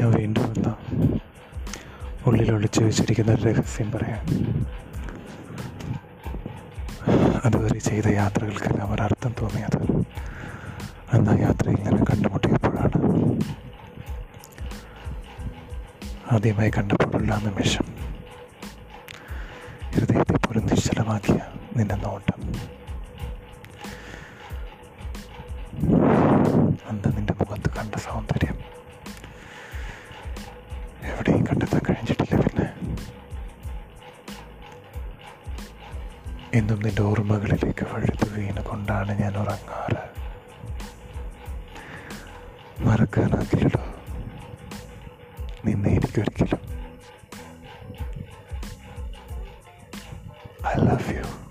ഞാൻ വീണ്ടും വന്ന ഉള്ളിൽ ഒളിച്ചു വെച്ചിരിക്കുന്ന ഒരു രഹസ്യം പറയാം. അതുവരെ ചെയ്ത യാത്രകൾക്കെല്ലാം ഒരർത്ഥം തോന്നിയത് അന്ന് യാത്രയിൽ ഞാൻ കണ്ടുമുട്ടിയപ്പോഴാണ്. ആദ്യമായി കണ്ടപ്പോഴുള്ള നിമിഷം. ഹൃദയത്തെ പോലും നിശ്ചലമാക്കിയ നിന്റെ നോട്ടം. എവിടെയും കണ്ടെത്താൻ കഴിഞ്ഞിട്ടില്ല പിന്നെ. എന്നും നിന്റെ ഓർമ്മകളിലേക്ക് വഴുത്തു വീണ് കൊണ്ടാണ് ഞാൻ ഉറങ്ങാറ്. മറക്കാനാകില്ലടോ നിന്നെ എനിക്കൊരിക്കലും ഐ ലവ് യു